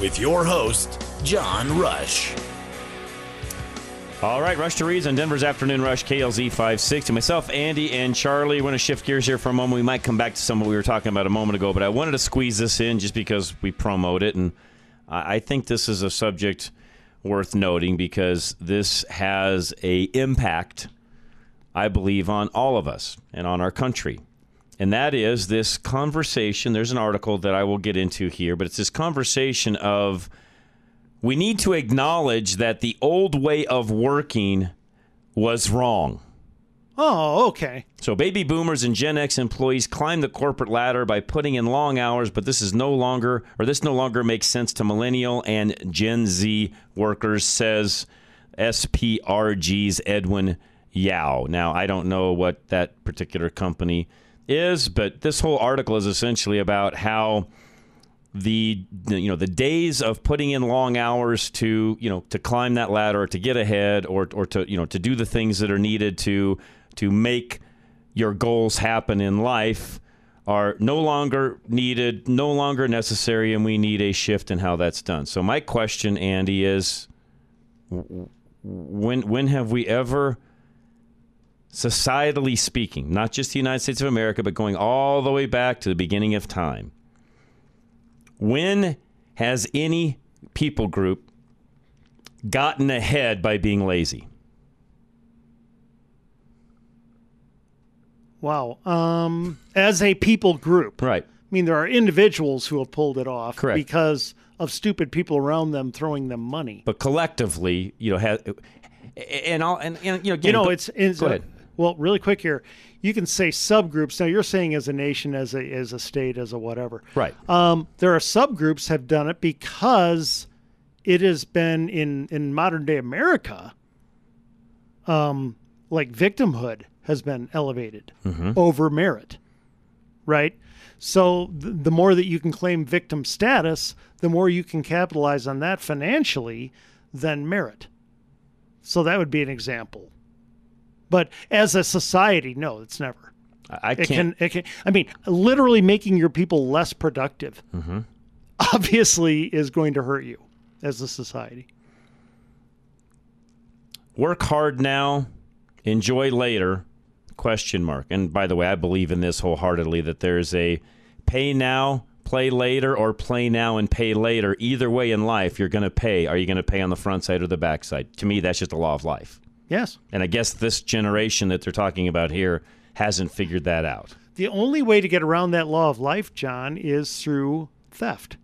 With your host, John Rush. All right, Rush to Reason, Denver's Afternoon Rush, KLZ 560. Myself, Andy, and Charlie. want to shift gears here for a moment. We might come back to some we were talking about a moment ago, but I wanted to squeeze this in just because we promote it. And I think this is a subject worth noting because this has a impact, I believe, on all of us and on our country. And that is this conversation. There's an article that I will get into here, but it's this conversation of we need to acknowledge that the old way of working was wrong. Oh, okay. So baby boomers and Gen X employees climb the corporate ladder by putting in long hours, but this is no longer or this no longer makes sense to millennial and Gen Z workers, says SPRG's Edwin Yao. Now, I don't know what that particular company is, but this whole article is essentially about how the you know the days of putting in long hours to you know to climb that ladder to get ahead or or to you know to do the things that are needed to to make your goals happen in life are no longer needed, no longer necessary, and we need a shift in how that's done. So my question, Andy, is when when have we ever societally speaking, not just the United States of America, but going all the way back to the beginning of time, when has any people group gotten ahead by being lazy? Wow. Um, as a people group, right? I mean, there are individuals who have pulled it off, Correct. because of stupid people around them throwing them money. But collectively, you know, has, and all and, and you know, again, you know, go- it's, it's go ahead. Well, really quick here. You can say subgroups. Now you're saying as a nation, as a as a state, as a whatever. Right. Um, there are subgroups have done it because it has been in in modern day America. Um, like victimhood has been elevated Mhm. over merit, right? So th- the more that you can claim victim status, the more you can capitalize on that financially than merit. So that would be an example. But as a society, no, it's never. I can't- can. It can. I mean, literally making your people less productive Mhm. obviously is going to hurt you as a society. work hard now, enjoy later? Question mark. And by the way, I believe in this wholeheartedly that there's a pay now, play later, or play now and pay later. Either way in life, you're going to pay. Are you going to pay on the front side or the back side? To me, that's just a law of life. Yes. And I guess this generation that they're talking about here hasn't figured that out. The only way to get around that law of life, John, is through theft.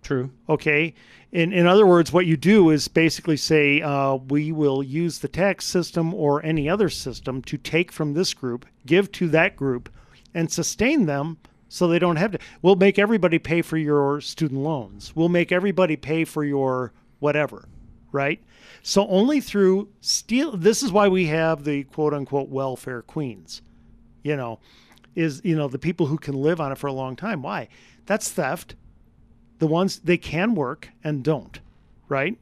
True. Okay. In in other words, what you do is basically say uh, we will use the tax system or any other system to take from this group, give to that group, and sustain them so they don't have to. We'll make everybody pay for your student loans. We'll make everybody pay for your whatever, right? So only through steal. This is why we have the quote unquote welfare queens. You know, is you know the people who can live on it for a long time. Why? That's theft the ones they can work and don't, right?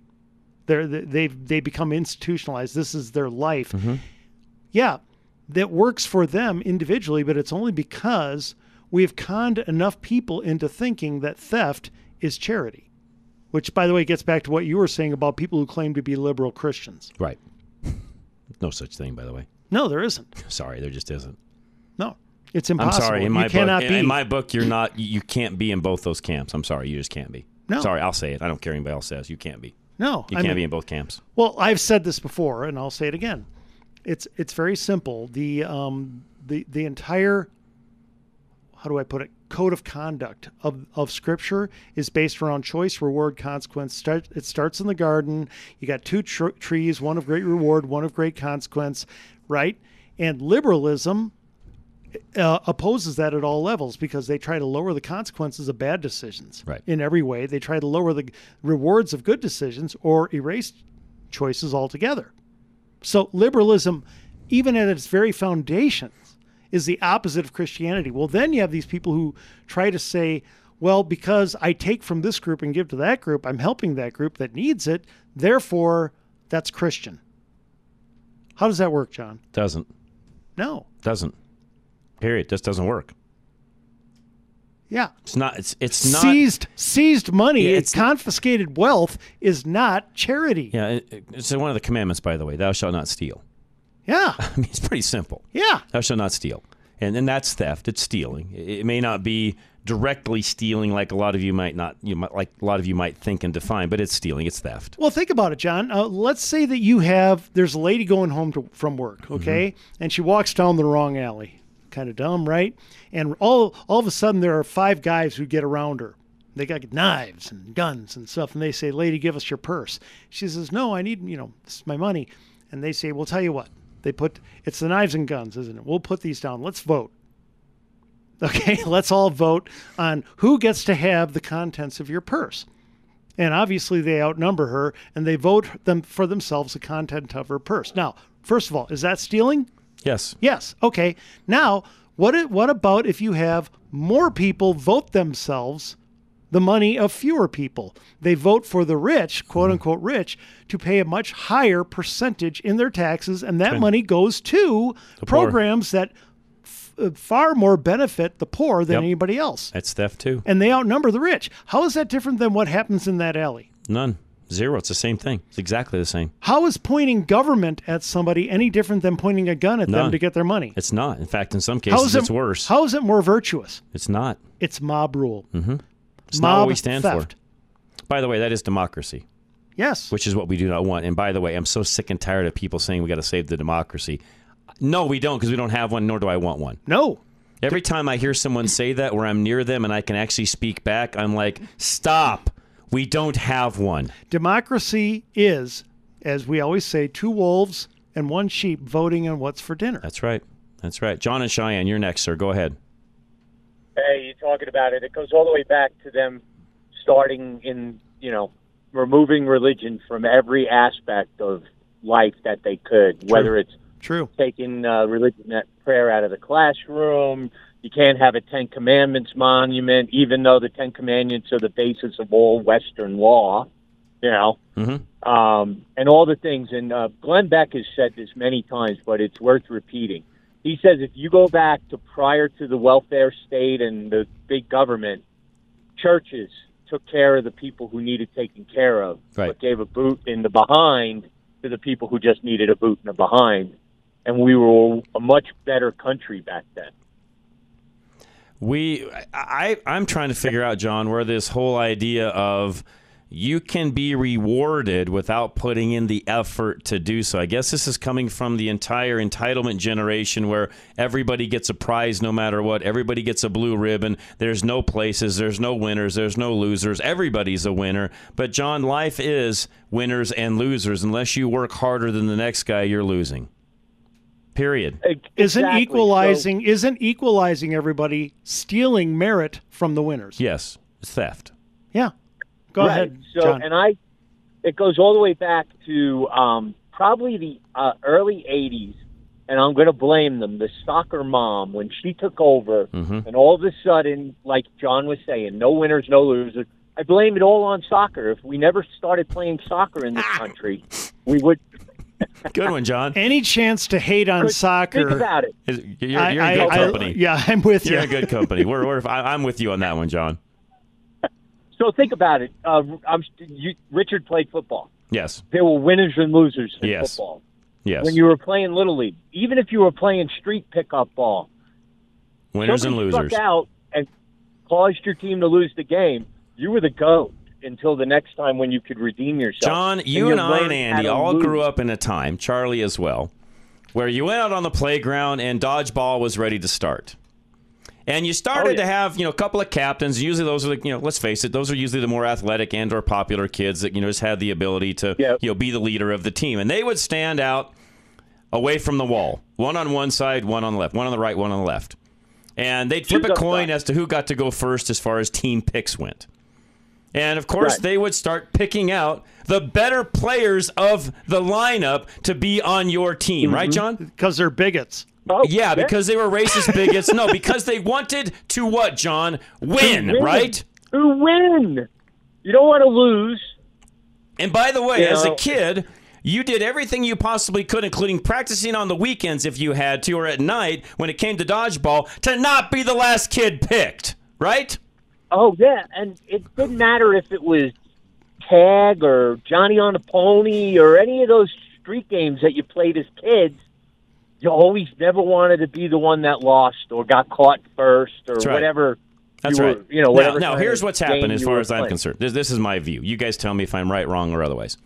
They're they they become institutionalized. This is their life. Mm-hmm. Yeah, that works for them individually, but it's only because we've conned enough people into thinking that theft is charity. Which, by the way, gets back to what you were saying about people who claim to be liberal Christians. Right. No such thing, by the way. No, there isn't. Sorry, there just isn't. No, it's impossible. I'm sorry. In you my cannot book, be. in my book, you're not. You can't be in both those camps. I'm sorry. You just can't be. No. Sorry, I'll say it. I don't care anybody else says. You can't be. No, You I can't mean- be in both camps. Well, I've said this before, and I'll say it again. It's it's very simple. The um the the entire how do I put it code of conduct of, of Scripture is based around choice, reward, consequence. Start, it starts in the garden. You got two tr- trees, one of great reward, one of great consequence, right? And liberalism uh, opposes that at all levels because they try to lower the consequences of bad decisions Right. in every way. They try to lower the rewards of good decisions or erase choices altogether. So liberalism, even at its very foundations, is the opposite of Christianity. Well, then you have these people who try to say, well, because I take from this group and give to that group, I'm helping that group that needs it. Therefore, that's Christian. How does that work, John? Doesn't. No. Doesn't. Period. Just doesn't work. Yeah. It's not. It's it's not. seized seized money, Yeah, it's- confiscated wealth is not charity. Yeah, it's one of the commandments, by the way. Thou shalt not steal. Yeah. I mean, it's pretty simple. Yeah. Thou shalt not steal, and and that's theft. It's stealing. It, it may not be directly stealing like a lot of you might not you might like a lot of you might think and define, but it's stealing. It's theft. Well, think about it, John. Uh, let's say that you have there's a lady going home to, from work, Mm-hmm. okay, and she walks down the wrong alley. Kind of dumb, right? And all all of a sudden there are five guys who get around her. They got knives and guns and stuff, and they say, "Lady, give us your purse." She says, "No, I need you know this is my money." And they say, "Well, tell you what." They put it's the knives and guns, isn't it? We'll put these down. Let's vote. Okay, let's all vote on who gets to have the contents of your purse. And obviously, they outnumber her, and they vote them for themselves the content of her purse. Now, first of all, is that stealing? Yes. Yes. Okay. Now, what what about if you have more people vote themselves the money of fewer people? They vote for the rich, quote unquote rich, to pay a much higher percentage in their taxes, and that Okay. money goes to The poor. programs that f- uh, far more benefit the poor than Yep. anybody else. That's theft too. And they outnumber the rich. How is that different than what happens in that alley? None. Zero. It's the same thing. It's exactly the same. How is pointing government at somebody any different than pointing a gun at them to get their money? It's not. In fact, in some cases, is it it's worse. How is it more virtuous? It's not. It's mob rule. Mm-hmm. It's Mob not what we stand theft. for. By the way, that is democracy. Yes. Which is what we do not want. And by the way, I'm so sick and tired of people saying we got to save the democracy. No, we don't because we don't have one, nor do I want one. No. Every time I hear someone say that where I'm near them and I can actually speak back, I'm like, stop. We don't have one. Democracy is, as we always say, two wolves and one sheep voting on what's for dinner. That's right. That's right. John and Cheyenne, you're next, sir. Go ahead. Hey, you're talking about it. It goes all the way back to them starting in, you know, removing religion from every aspect of life that they could, whether it's True. taking uh, religion, that prayer out of the classroom. You can't have a Ten Commandments monument, even though the Ten Commandments are the basis of all Western law. You know, Mm-hmm. um, and all the things. And uh, Glenn Beck has said this many times, but it's worth repeating. He says if you go back to prior to the welfare state and the big government, churches took care of the people who needed taken care of, Right. but gave a boot in the behind to the people who just needed a boot in the behind. And we were a much better country back then. We, I, I'm trying to figure out, John, where this whole idea of you can be rewarded without putting in the effort to do so. I guess this is coming from the entire entitlement generation where everybody gets a prize no matter what. Everybody gets a blue ribbon. There's no places, there's no winners, there's no losers. Everybody's a winner. But, John, life is winners and losers. Unless you work harder than the next guy, you're losing. Period. Isn't Exactly. equalizing isn't equalizing everybody stealing merit from the winners? Yes, it's theft. Yeah. Go right. ahead, So, John. and I, it goes all the way back to um, probably the uh, early '80s, and I'm going to blame them. The soccer mom when she took over, Mhm. and all of a sudden, like John was saying, no winners, no losers. I blame it all on soccer. If we never started playing soccer in this country, we would. Good one, John. Any chance to hate on soccer? Think about it. Is- You're, I- you're in good I- company. yeah, I'm with You're you. in good company. We're, we're, I'm with you on that one, John. So think about it. Uh, I'm, you, Richard played football. Yes. There were winners and losers in Yes. football. Yes. When you were playing little league, even if you were playing street pickup ball, Winners and losers. struck out and caused your team to lose the game, you were the goat until the next time when you could redeem yourself. John, you and, I and Andy all lose. grew up in a time, Charlie as well, where you went out on the playground and dodgeball was ready to start. And you started Oh, yeah. to have, you know, a couple of captains. Usually those are the, you know, let's face it, those are usually the more athletic and or popular kids that, you know, just had the ability to, Yep. you know, be the leader of the team. And they would stand out away from the wall, one on one side, one on the left, one on the right, one on the left. And they'd flip a coin as to who got to go first as far as team picks went. And of course, Right. they would start picking out the better players of the lineup to be on your team, right, mm-hmm. John? because they're bigots. Oh, Yeah, because they were racist bigots. No, because they wanted to what, John? Win, Win. right? To win. You don't want to lose. And by the way, You as a kid, you did everything you possibly could, including practicing on the weekends if you had to, or at night when it came to dodgeball, to not be the last kid picked, right? Oh yeah, and it didn't matter if it was tag or Johnny on a Pony or any of those street games that you played as kids. You always never wanted to be the one that lost or got caught first or That's right. whatever. That's you were- right. you know, now, whatever now kind here's what's happened as far were as I'm concerned. This, this is my view. You guys tell me if I'm right, wrong, or otherwise.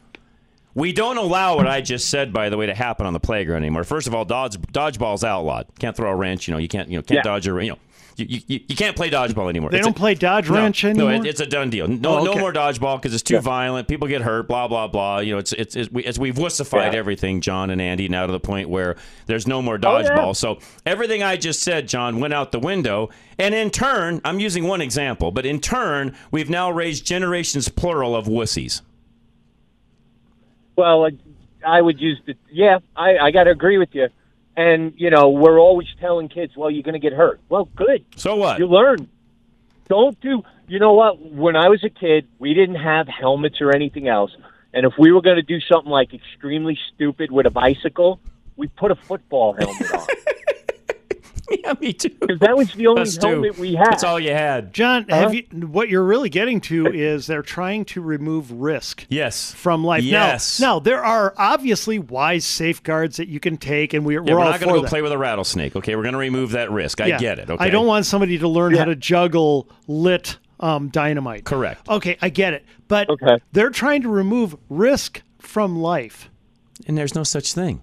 We don't allow what I just said, by the way, to happen on the playground anymore. First of all, dodge dodgeball's outlawed. Can't throw a wrench. You know, you can't. You know, can't Yeah. dodge a. You know, you, you, you can't play dodgeball anymore. They It's don't a- play Dodge no, Wrench No, anymore. it, it's a done deal. No, Oh, no more dodgeball because it's too violent. People get hurt. Blah blah blah. You know, it's it's, it's, we, it's we've wussified Yeah. everything, John and Andy, now to the point where there's no more Oh, yeah. dodgeball. So everything I just said, John, went out the window. And in turn, I'm using one example, but in turn, we've now raised generations plural of wussies. Well, I, I would use the yeah. I, I got to agree with you. And you know, we're always telling kids, "Well, you're going to get hurt." Well, good. So what? You learn. Don't do. You know what? When I was a kid, we didn't have helmets or anything else. And if we were going to do something like extremely stupid with a bicycle, we put a football helmet on. yeah, me too. Because that was the only Us too. helmet we had. That's all you had. John, Uh-huh. have you? What you're really getting to is they're trying to remove risk Yes. from life. Yes. Now, now there are obviously wise safeguards that you can take, and we're, Yeah, we're we're all not going to go play with a rattlesnake. Okay, we're going to remove that risk. I Yeah. get it. Okay, I don't want somebody to learn how to juggle lit um, dynamite. Correct. Okay, I get it. But Okay. they're trying to remove risk from life. And there's no such thing.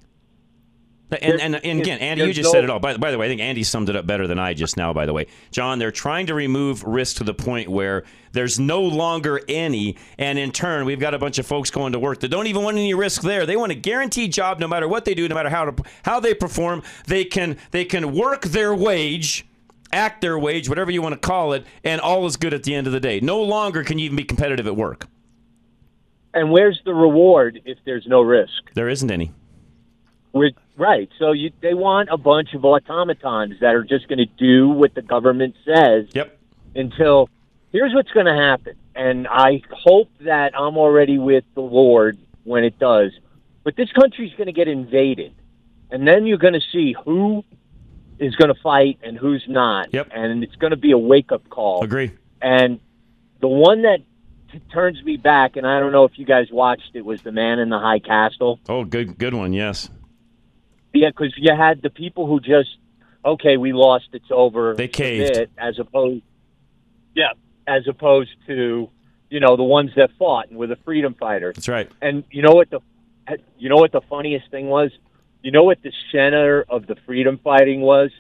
And, and, and again, Andy, you just said it all. By, by the way, I think Andy summed it up better than I just now, by the way. John, they're trying to remove risk to the point where there's no longer any. And in turn, we've got a bunch of folks going to work that don't even want any risk there. They want a guaranteed job no matter what they do, no matter how, to, how they perform. They can, they can work their wage, act their wage, whatever you want to call it, and all is good at the end of the day. No longer can you even be competitive at work. and where's the reward if there's no risk? There isn't any. We're, right. So you, they want a bunch of automatons that are just going to do what the government says Yep. until here's what's going to happen. And I hope that I'm already with the Lord when it does. But this country's going to get invaded. And then you're going to see who is going to fight and who's not. Yep. And it's going to be a wake up call. Agree. And the one that t- turns me back, and I don't know if you guys watched it, was The Man in the High Castle. Oh, good, good one. Yes. Yeah, because you had the people who just, okay, we lost, it's over. They caved. as opposed, yeah, as opposed to, you know, the ones that fought and were the freedom fighters. That's right. And you know what the, you know what the funniest thing was? You know what the center of the freedom fighting was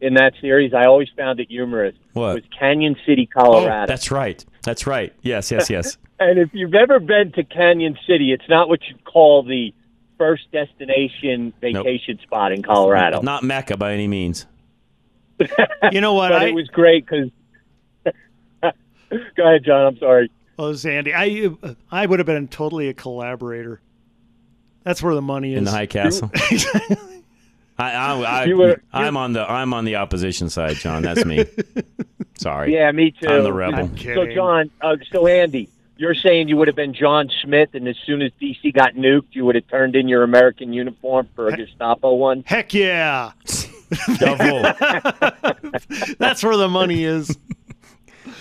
in that series? I always found it humorous. What? It was Cañon City, Oh, Colorado. that's right. That's right. Yes, yes, yes. And if you've ever been to Cañon City, it's not what you'd call the first destination vacation spot in Colorado. Not Mecca by any means. You know what? but I, it was great because. Go ahead, John. I'm sorry. oh, this is Andy. I I would have been totally a collaborator. That's where the money is. in the High Castle. I, I, I, You were- I'm on the I'm on the opposition side, John. That's me. Sorry. Yeah, me too. I'm the rebel. I'm So. John, uh, so Andy, you're saying you would have been John Smith, and as soon as DC got nuked, you would have turned in your American uniform for a Gestapo one? Heck yeah. Double. That's where the money is.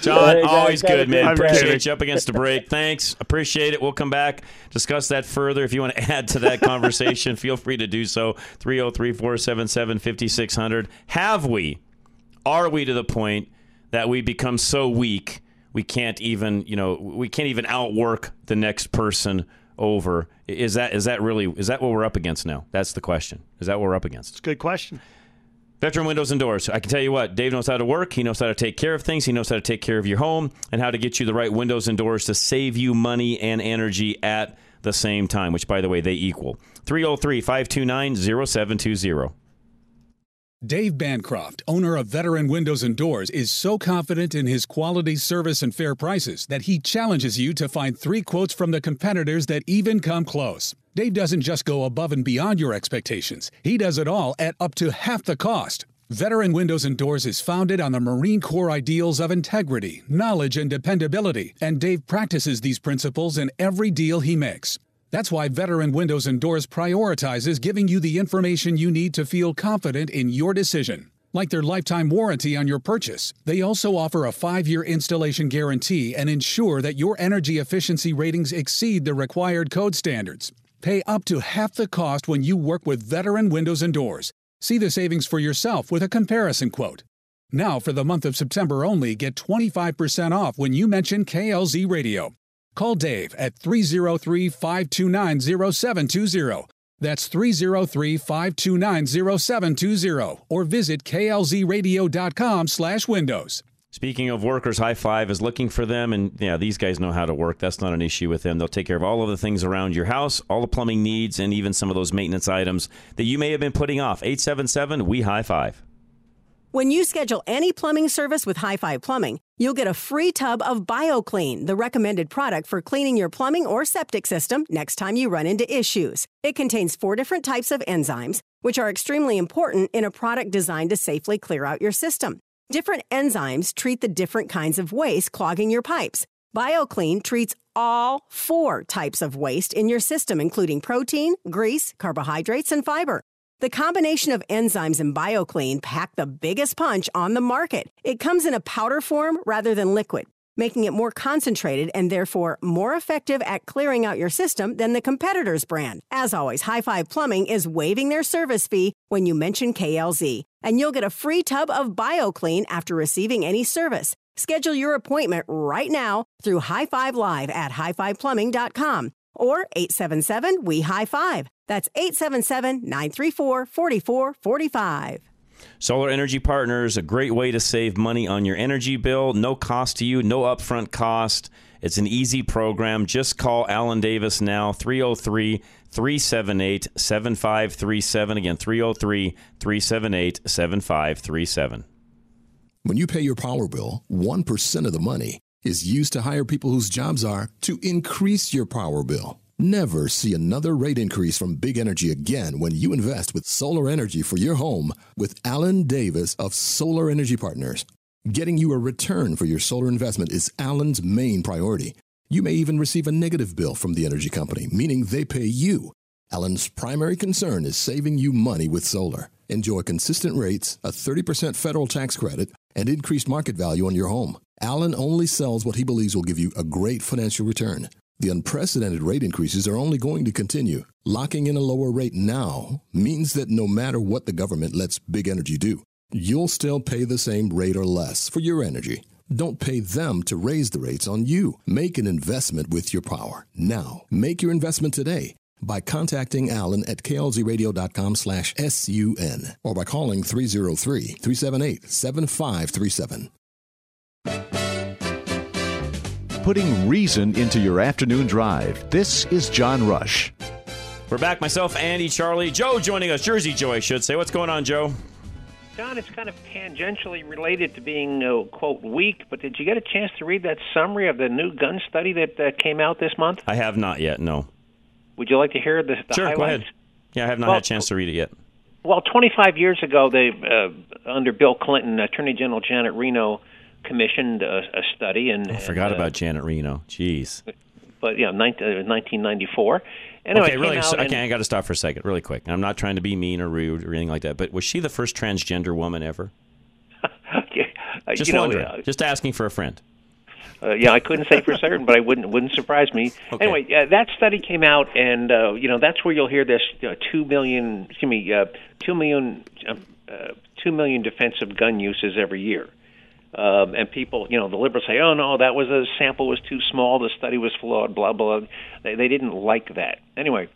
John, Hey, always good, good man. I'm Appreciate kidding. you up against the break. Thanks. Appreciate it. We'll come back, discuss that further. If you want to add to that conversation, feel free to do so. 303 477 5600. Have we, are we to the point that we become so weak we can't even you know we can't even outwork the next person over. Is that is that really is that what we're up against now? That's the question. Is that what we're up against? It's a good question. Veteran Windows and Doors. I can tell you what, Dave knows how to work. He knows how to take care of things. He knows how to take care of your home and how to get you the right windows and doors to save you money and energy at the same time, which, by the way, they equal. 303 529 0720. Dave Bancroft, owner of Veteran Windows and Doors, is so confident in his quality, service, and fair prices that he challenges you to find three quotes from the competitors that even come close. Dave doesn't just go above and beyond your expectations, he does it all at up to half the cost. Veteran Windows and Doors is founded on the Marine Corps ideals of integrity, knowledge, and dependability, and Dave practices these principles in every deal he makes. That's why Veteran Windows and Doors prioritizes giving you the information you need to feel confident in your decision. Like their lifetime warranty on your purchase, they also offer a five year installation guarantee and ensure that your energy efficiency ratings exceed the required code standards. Pay up to half the cost when you work with Veteran Windows and Doors. See the savings for yourself with a comparison quote. Now, for the month of September only, get 25% off when you mention KLZ Radio. Call Dave at 303 529 0720. That's 303 529 0720 or visit klzradio.com slash windows. Speaking of workers, High Five is looking for them, and yeah, these guys know how to work. That's not an issue with them. They'll take care of all of the things around your house, all the plumbing needs, and even some of those maintenance items that you may have been putting off. 877 We High Five. When you schedule any plumbing service with High Five Plumbing, you'll get a free tub of BioClean, the recommended product for cleaning your plumbing or septic system next time you run into issues. It contains four different types of enzymes, which are extremely important in a product designed to safely clear out your system. Different enzymes treat the different kinds of waste clogging your pipes. BioClean treats all four types of waste in your system, including protein, grease, carbohydrates, and fiber. The combination of enzymes in BioClean pack the biggest punch on the market. It comes in a powder form rather than liquid, making it more concentrated and therefore more effective at clearing out your system than the competitor's brand. As always, High Five Plumbing is waiving their service fee when you mention KLZ, and you'll get a free tub of BioClean after receiving any service. Schedule your appointment right now through High Five Live at highfiveplumbing.com or 877 We High Five. That's 877 934 4445. Solar Energy Partners, a great way to save money on your energy bill. No cost to you, no upfront cost. It's an easy program. Just call Alan Davis now, 303 378 7537. Again, 303 378 7537. When you pay your power bill, 1% of the money is used to hire people whose jobs are to increase your power bill. Never see another rate increase from Big Energy again when you invest with solar energy for your home with Alan Davis of Solar Energy Partners. Getting you a return for your solar investment is Alan's main priority. You may even receive a negative bill from the energy company, meaning they pay you. Alan's primary concern is saving you money with solar. Enjoy consistent rates, a 30% federal tax credit, and increased market value on your home. Alan only sells what he believes will give you a great financial return. The unprecedented rate increases are only going to continue. Locking in a lower rate now means that no matter what the government lets big energy do, you'll still pay the same rate or less for your energy. Don't pay them to raise the rates on you. Make an investment with your power. Now, make your investment today by contacting Alan at klzradio.com slash sun or by calling 303-378-7537 putting reason into your afternoon drive. This is John Rush. We're back. Myself, Andy, Charlie, Joe joining us. Jersey Joe, I should say. What's going on, Joe? John, it's kind of tangentially related to being, uh, quote, weak, but did you get a chance to read that summary of the new gun study that uh, came out this month? I have not yet, no. Would you like to hear the, the sure, highlights? go ahead. Yeah, I have not well, had a chance to read it yet. Well, 25 years ago, they uh, under Bill Clinton, Attorney General Janet Reno commissioned a, a study, and I forgot and, uh, about Janet Reno. Jeez. But yeah, 19, uh, 1994. Anyway, okay, really. So, okay, I got to stop for a second, really quick. I'm not trying to be mean or rude or anything like that, but was she the first transgender woman ever? yeah, just you wondering. Know, uh, just asking for a friend. Uh, yeah, I couldn't say for certain, but I wouldn't wouldn't surprise me. Okay. Anyway, uh, that study came out, and uh, you know that's where you'll hear this uh, two million, excuse me, uh, two million, uh, two million defensive gun uses every year. Um, and people, you know, the liberals say, "Oh no, that was a sample was too small. The study was flawed." Blah blah. They, they didn't like that. Anyway,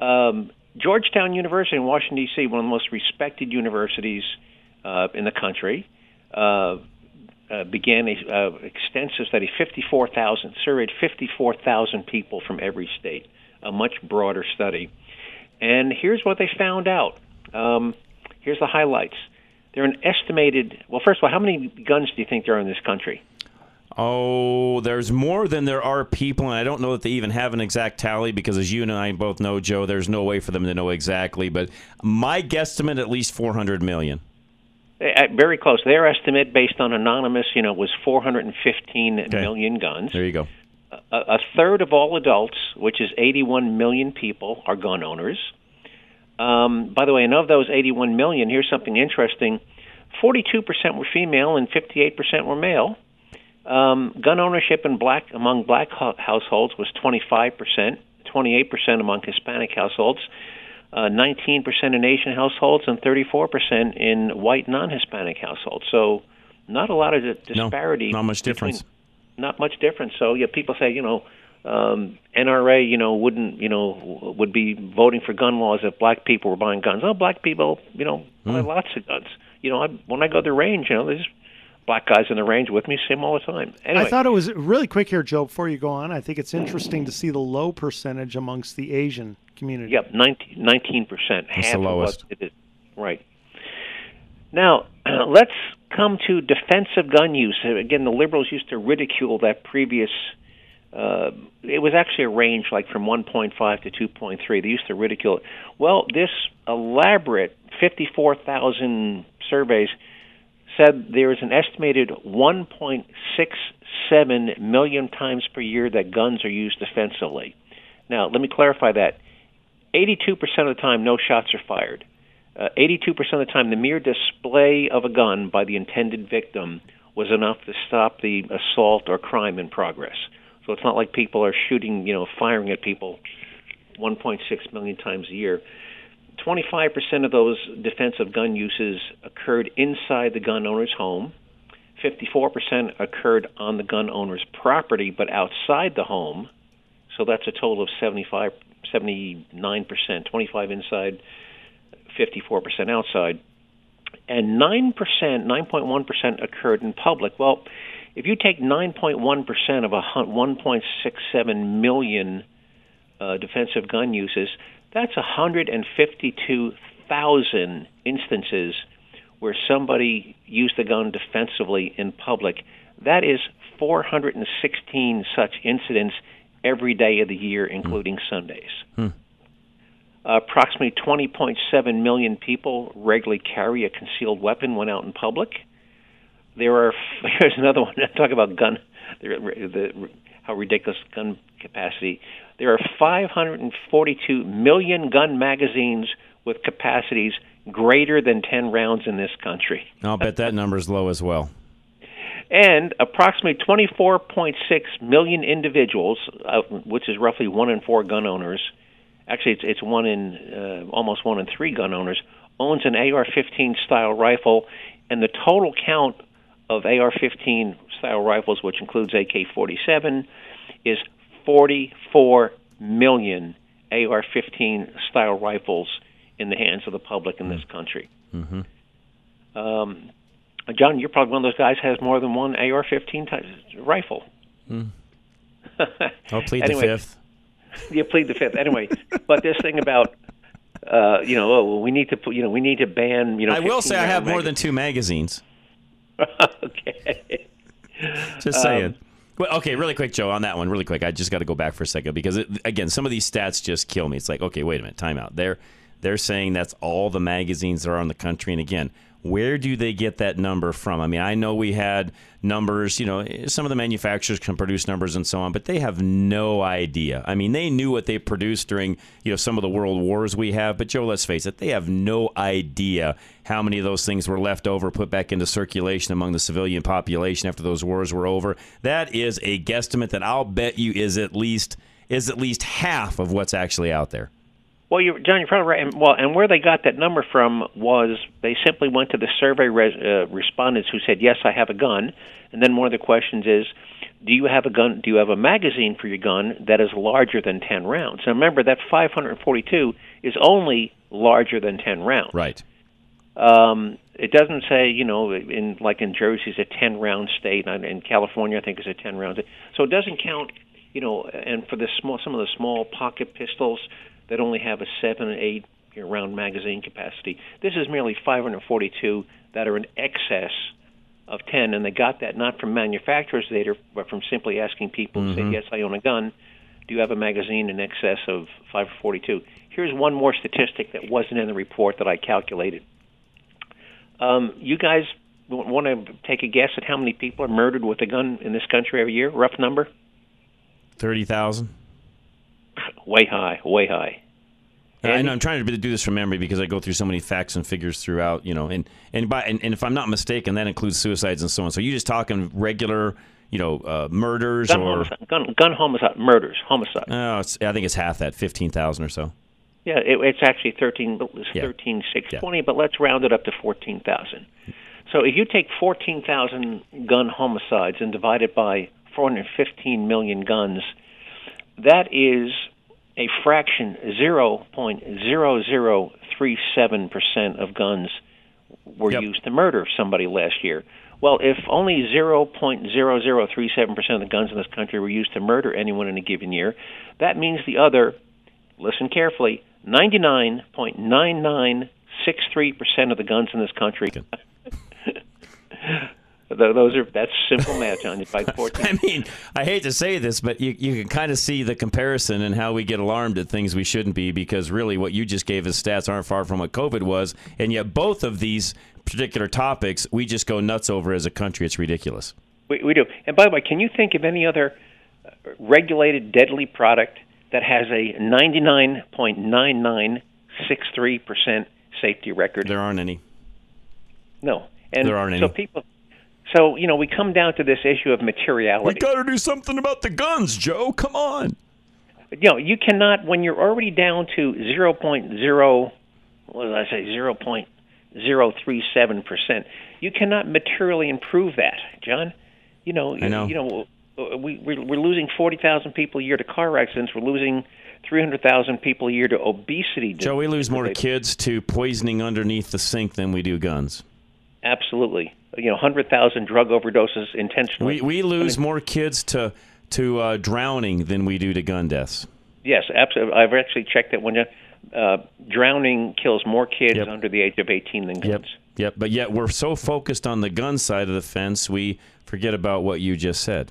um, Georgetown University in Washington D.C., one of the most respected universities uh, in the country, uh, uh, began a uh, extensive study. Fifty-four thousand surveyed fifty-four thousand people from every state. A much broader study. And here's what they found out. Um, here's the highlights. There are an estimated. Well, first of all, how many guns do you think there are in this country? Oh, there's more than there are people, and I don't know that they even have an exact tally because, as you and I both know, Joe, there's no way for them to know exactly. But my guesstimate, at least 400 million. Uh, very close. Their estimate, based on anonymous, you know, was 415 Okay. million guns. There you go. A, a third of all adults, which is 81 million people, are gun owners. Um, by the way, and of those 81 million, here's something interesting: 42% were female and 58% were male. Um, gun ownership in black among black ho- households was 25%, 28% among Hispanic households, uh, 19% in Asian households, and 34% in white non-Hispanic households. So, not a lot of di- No, disparity. not much between- difference. not much difference. So yeah, people say you know um, NRA you know wouldn't you know would be voting for gun laws if black people were buying guns. Oh, black people you know buy lots of guns. You know, I, when I go to the range, you know, there's black guys in the range with me, see them all the time. Anyway, I thought it was really quick here, Joe. Before you go on, I think it's interesting to see the low percentage amongst the Asian community. Yep, 19 percent, That's half the of lowest. what it is. Right. Now let's come to defensive gun use. Again, the liberals used to ridicule that previous. Uh, it was actually a range like from 1.5 to 2.3. They used to ridicule it. Well, this elaborate 54,000 surveys said there is an estimated 1.67 million times per year that guns are used defensively. Now, let me clarify that. 82% of the time, no shots are fired. Uh, 82% of the time, the mere display of a gun by the intended victim was enough to stop the assault or crime in progress. So it's not like people are shooting, you know, firing at people 1.6 million times a year. 25% of those defensive gun uses occurred inside the gun owner's home. 54% occurred on the gun owner's property but outside the home. So that's a total of 75 79%, 25 inside, 54% outside. And 9%, 9.1% occurred in public. Well, if you take 9.1% of a 1.67 million uh, defensive gun uses, that's 152,000 instances where somebody used the gun defensively in public. That is 416 such incidents every day of the year, including Sundays. Hmm. Uh, approximately 20.7 million people regularly carry a concealed weapon when out in public. There are here's another one. Talk about gun, the, the, how ridiculous gun capacity. There are 542 million gun magazines with capacities greater than 10 rounds in this country. I'll bet that number's low as well. And approximately 24.6 million individuals, uh, which is roughly one in four gun owners, actually it's, it's one in uh, almost one in three gun owners, owns an AR-15 style rifle, and the total count of AR-15 style rifles, which includes AK-47, is 44 million AR-15 style rifles in the hands of the public in this country. Mm-hmm. Um, John, you're probably one of those guys who has more than one AR-15 t- rifle. Mm. I'll plead Anyway. the fifth. you plead the fifth anyway. but this thing about uh, you know, oh, we need to you know, we need to ban, you know. I will say I 15 have more than two magazines. okay. Just Um, saying. well, okay, really quick, Joe, on that one, really quick. I just got to go back for a second because it, again, some of these stats just kill me. It's like, okay, wait a minute, time out. They're they're saying that's all the magazines that are in the country, and again, where do they get that number from? I mean, I know we had numbers, you know, some of the manufacturers can produce numbers and so on, but they have no idea. I mean, they knew what they produced during, you know, some of the world wars we have, but Joe, let's face it, they have no idea how many of those things were left over, put back into circulation among the civilian population after those wars were over. That is a guesstimate that I'll bet you is at least is at least half of what's actually out there. Well, you, John, you're probably right. And, well, and where they got that number from was they simply went to the survey res, uh, respondents who said, "Yes, I have a gun." And then one of the questions is, "Do you have a gun? Do you have a magazine for your gun that is larger than 10 rounds?" Now, remember that 542 is only larger than 10 rounds. Right. Um, it doesn't say, you know, in like in Jersey, it's a 10 round state, and in California, I think it's a 10 round. State. So it doesn't count, you know. And for the small, some of the small pocket pistols that only have a seven and eight year round magazine capacity. This is merely 542 that are in excess of 10, and they got that not from manufacturers' data, but from simply asking people Mm-hmm. say, "Yes, I own a gun. Do you have a magazine in excess of 542?" Here's one more statistic that wasn't in the report that I calculated. Um, you guys want to take a guess at how many people are murdered with a gun in this country every year? Rough number? Thirty thousand. Way high, way high. I know I'm trying to do this from memory because I go through so many facts and figures throughout, you know, and and by and, and if I'm not mistaken, that includes suicides and so on. So you just talking regular, you know, uh, murders Gun or homicide, gun, gun homicide, murders, homicide. no? It's, I think it's half that, fifteen thousand or so. Yeah, it, it's actually thirteen, it's Yeah. thirteen six twenty, but let's round it up to fourteen thousand. So if you take fourteen thousand gun homicides and divide it by four hundred fifteen million guns, that is a fraction zero point zero zero three seven percent of guns were used to murder somebody last year. Well, if only 0.0037% of the guns in this country were used to murder anyone in a given year, that means the other, listen carefully, 99.9963% of the guns in this country. Th- Those are that's simple math, John. By 14. I mean, I hate to say this, but you you can kind of see the comparison and how we get alarmed at things we shouldn't be because really what you just gave us stats aren't far from what COVID was, and yet both of these particular topics we just go nuts over as a country. It's ridiculous. We, we do. And by the way, can you think of any other uh, regulated deadly product that has a 99.9963% safety record? There aren't any. No. And There aren't any. so people so, you know, we come down to this issue of materiality. We got to do something about the guns, Joe. Come on. you know, you cannot when you're already down to 0.0 what did I say 0.037 percent. You cannot materially improve that, John. You know, I know. you know, we we're, we're losing 40,000 people a year to car accidents. We're losing 300,000 people a year to obesity. Joe, we lose more kids to poisoning underneath the sink than we do guns. Absolutely. You know, 100,000 drug overdoses intentionally. We we lose more kids to to uh, drowning than we do to gun deaths. Yes, absolutely. I've actually checked that when uh, drowning kills more kids under the age of 18 than guns. Yep. Yep. But yet we're so focused on the gun side of the fence, we forget about what you just said.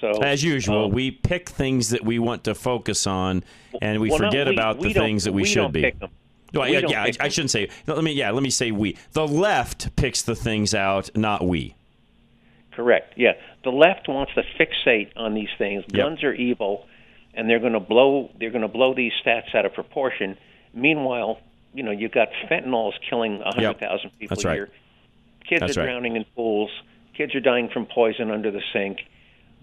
So As usual, um, we pick things that we want to focus on, and we Well, forget we. about We the things that we, we should don't be. pick 'em. Well, yeah, yeah. I, I shouldn't say. Let me. Yeah. Let me say we. The left picks the things out, not we. Correct. Yeah, the left wants to fixate on these things. Yep. Guns are evil, and they're going to blow. They're going to blow these stats out of proportion. Meanwhile, you know, you've got fentanyl is killing a hundred thousand people That's a right. year. Kids That's are right. drowning in pools. Kids are dying from poison under the sink.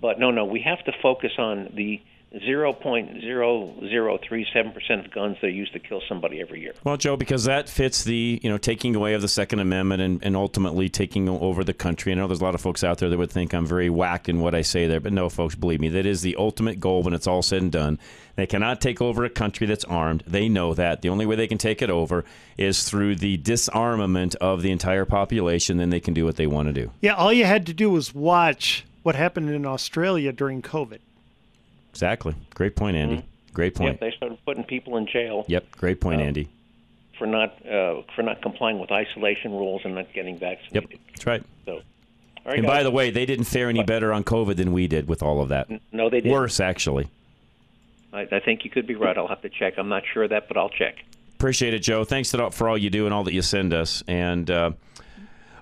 But no, no, we have to focus on the 0.0037% of guns that are used to kill somebody every year. Well, Joe, because that fits the you know taking away of the Second Amendment and, and ultimately taking over the country. I know there's a lot of folks out there that would think I'm very whacked in what I say there, but no, folks, believe me, that is the ultimate goal when it's all said and done. They cannot take over a country that's armed. They know that. The only way they can take it over is through the disarmament of the entire population. Then they can do what they want to do. Yeah, all you had to do was watch what happened in Australia during COVID. Exactly. Great point, Andy. Great Yeah, point. they started putting people in jail Yep. Great point, Uh, Andy. for not uh, for not complying with isolation rules and not getting vaccinated. Yep. That's right. So, all right, and guys. by the way, they didn't fare any better on COVID than we did with all of that. no, they didn't. Worse, actually. I, I think you could be right. I'll have to check. I'm not sure of that, but I'll check. Appreciate it, Joe. Thanks for all you do and all that you send us. And uh,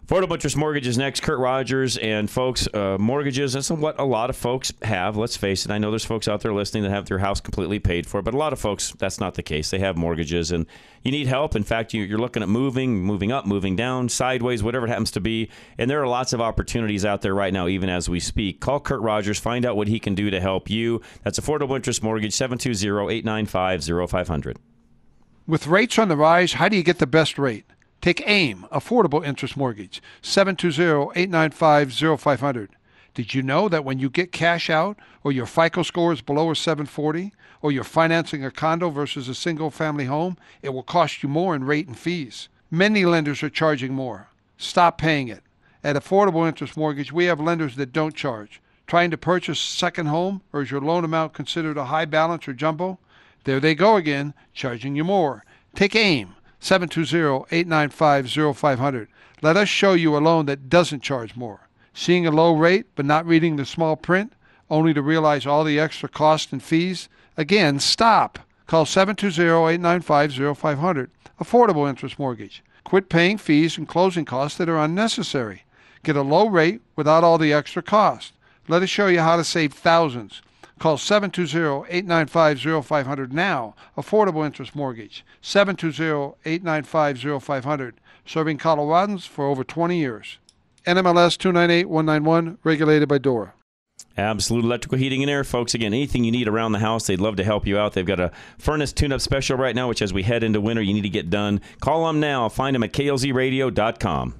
Affordable interest mortgages next. Kurt Rogers and folks, uh, mortgages. That's what a lot of folks have. Let's face it. I know there's folks out there listening that have their house completely paid for, but a lot of folks that's not the case. They have mortgages, and you need help. In fact, you, you're looking at moving, moving up, moving down, sideways, whatever it happens to be. And there are lots of opportunities out there right now, even as we speak. Call Kurt Rogers. Find out what he can do to help you. That's Affordable Interest Mortgage 720-895-0500. With rates on the rise, how do you get the best rate? Take AIM, Affordable Interest Mortgage, 720-895-0500. Did you know that when you get cash out or your FICO score is below a 740 or you're financing a condo versus a single family home, it will cost you more in rate and fees. Many lenders are charging more. Stop paying it. At Affordable Interest Mortgage, we have lenders that don't charge. Trying to purchase a second home or is your loan amount considered a high balance or jumbo? There they go again, charging you more. Take AIM. 720-895-0500. Let us show you a loan that doesn't charge more. Seeing a low rate but not reading the small print, only to realize all the extra costs and fees? Again, stop. Call 720-895-0500. Affordable interest mortgage. Quit paying fees and closing costs that are unnecessary. Get a low rate without all the extra cost. Let us show you how to save thousands. Call 720-895-0500 now. Affordable interest mortgage. 720-895-0500. Serving Coloradans for over 20 years. NMLS 298191, regulated by DORA. Absolute Electrical Heating and Air, folks. Again, anything you need around the house, they'd love to help you out. They've got a furnace tune-up special right now, which as we head into winter, you need to get done. Call them now. Find them at klzradio.com.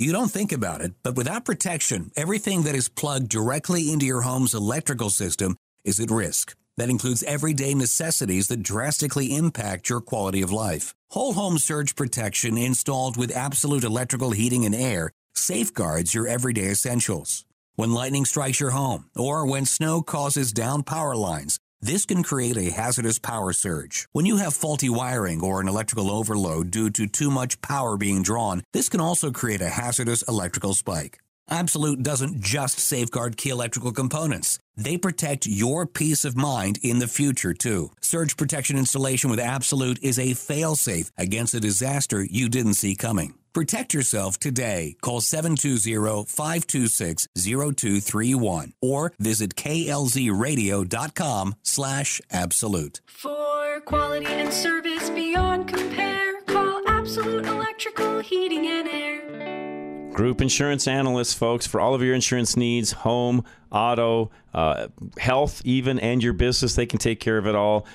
You don't think about it, but without protection, everything that is plugged directly into your home's electrical system is at risk. That includes everyday necessities that drastically impact your quality of life. Whole home surge protection installed with absolute electrical heating and air safeguards your everyday essentials. When lightning strikes your home or when snow causes down power lines, this can create a hazardous power surge. When you have faulty wiring or an electrical overload due to too much power being drawn, this can also create a hazardous electrical spike. Absolute doesn't just safeguard key electrical components. They protect your peace of mind in the future, too. Surge protection installation with Absolute is a fail-safe against a disaster you didn't see coming. Protect yourself today. Call 720-526-0231 or visit klzradio.com slash absolute. For quality and service beyond compare, call Absolute Electrical Heating and Air. Group insurance analysts, folks, for all of your insurance needs, home, auto, uh, health, even, and your business, they can take care of it all.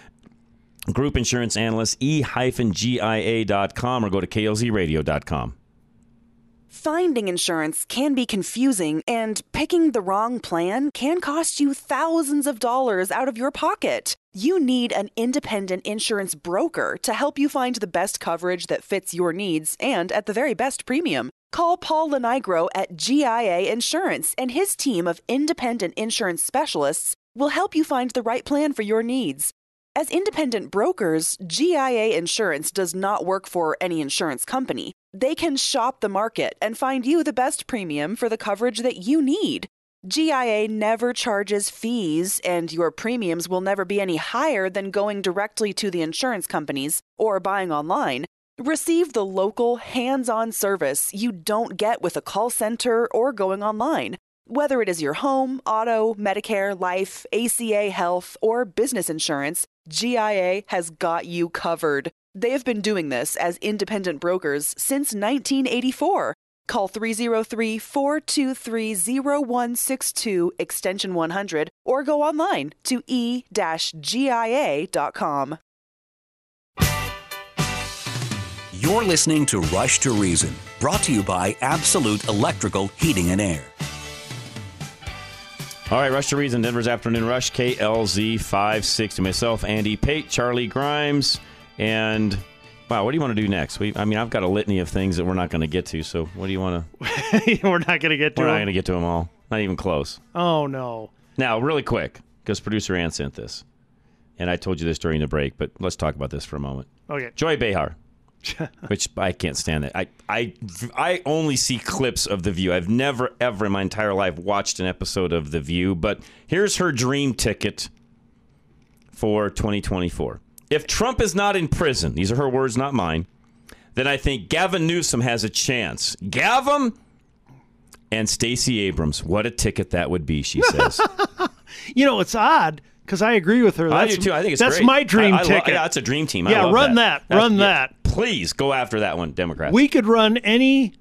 Group insurance analysts, e-gia.com or go to klzradio.com. Finding insurance can be confusing, and picking the wrong plan can cost you thousands of dollars out of your pocket. You need an independent insurance broker to help you find the best coverage that fits your needs and at the very best premium. Call Paul Lenigro at GIA Insurance, and his team of independent insurance specialists will help you find the right plan for your needs. As independent brokers, GIA Insurance does not work for any insurance company. They can shop the market and find you the best premium for the coverage that you need. GIA never charges fees, and your premiums will never be any higher than going directly to the insurance companies or buying online. Receive the local, hands on service you don't get with a call center or going online. Whether it is your home, auto, Medicare, life, ACA, health, or business insurance, GIA has got you covered. They have been doing this as independent brokers since 1984. Call 303 423 0162 extension 100 or go online to e-gia.com. You're listening to Rush to Reason, brought to you by Absolute Electrical Heating and Air. All right, Rush to Reason, Denver's Afternoon Rush, KLZ 560. Myself, Andy Pate, Charlie Grimes, and wow, what do you want to do next? We, I mean, I've got a litany of things that we're not going to get to. So, what do you want to? we're not going to get to. We're them. not going to get to them all. Not even close. Oh no! Now, really quick, because producer Ann sent this, and I told you this during the break, but let's talk about this for a moment. Okay. Joy Behar. which I can't stand it. I, I, I only see clips of The View. I've never, ever in my entire life watched an episode of The View, but here's her dream ticket for 2024. If Trump is not in prison, these are her words, not mine, then I think Gavin Newsom has a chance. Gavin and Stacey Abrams. What a ticket that would be, she says. You know, it's odd because I agree with her. I That's, do too. I think it's that's great. my dream I- I lo- ticket. yeah, it's a dream team. I Yeah, run that. that. That's- Run yeah, that. Please go after that one, Democrats. We could run any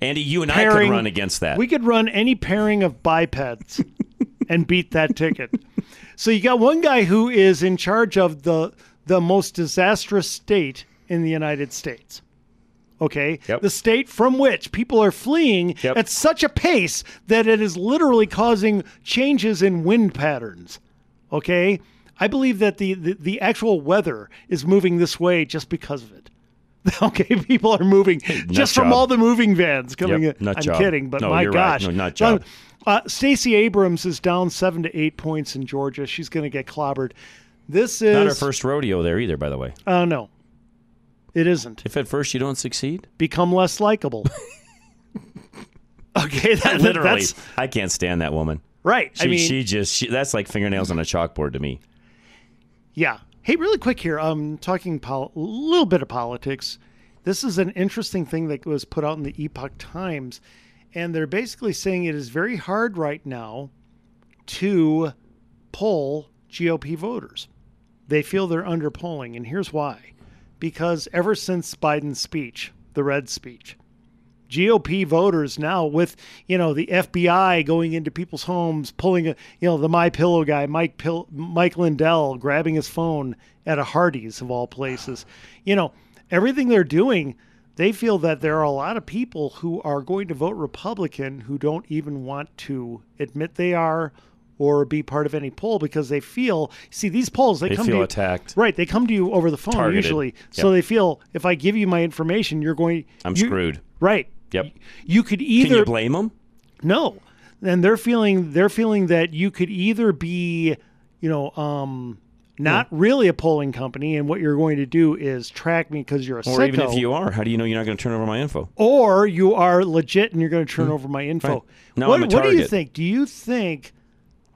Andy, you and I pairing. could run against that. We could run any pairing of bipeds and beat that ticket. So you got one guy who is in charge of the the most disastrous state in the United States. Okay, the state from which people are fleeing at such a pace that it is literally causing changes in wind patterns. Okay, I believe that the, the, the actual weather is moving this way just because of it. Okay, people are moving just from all the moving vans coming Yep, in. I'm job. kidding, but No, my you're right. gosh, No, nut So, job. Uh, Stacey Abrams is down seven to eight points in Georgia. She's going to get clobbered. This is Not our first rodeo there either, by the way. Uh, no, it isn't. If at first you don't succeed, Become less likable. okay, that, literally, I can't stand that woman. Right. She, I mean, she just she, that's like fingernails on a chalkboard to me. Yeah. Hey, really quick here. Um, talking pol- a little bit of politics. This is an interesting thing that was put out in the Epoch Times, and they're basically saying it is very hard right now to poll GOP voters. They feel they're under polling, and here's why: because ever since Biden's speech, the red speech, GOP voters now with you know the FBI going into people's homes, pulling a you know the My Pillow guy, Mike Pill, Mike Lindell grabbing his phone at a Hardee's of all places, you know everything they're doing. They feel that there are a lot of people who are going to vote Republican who don't even want to admit they are or be part of any poll because they feel see these polls they, They come to you, attacked. right they come to you over the phone Targeted. usually so they feel if I give you my information you're going I'm you- screwed. right Yep. you could either Can you blame them? no and they're feeling they're feeling that you could either be you know um not really a polling company and what you're going to do is track me because you're a Or even if you are, how do you know you're not going to turn over my info? or you are legit and you're going to turn over my info. Right. Now what, I'm a what do you think do you think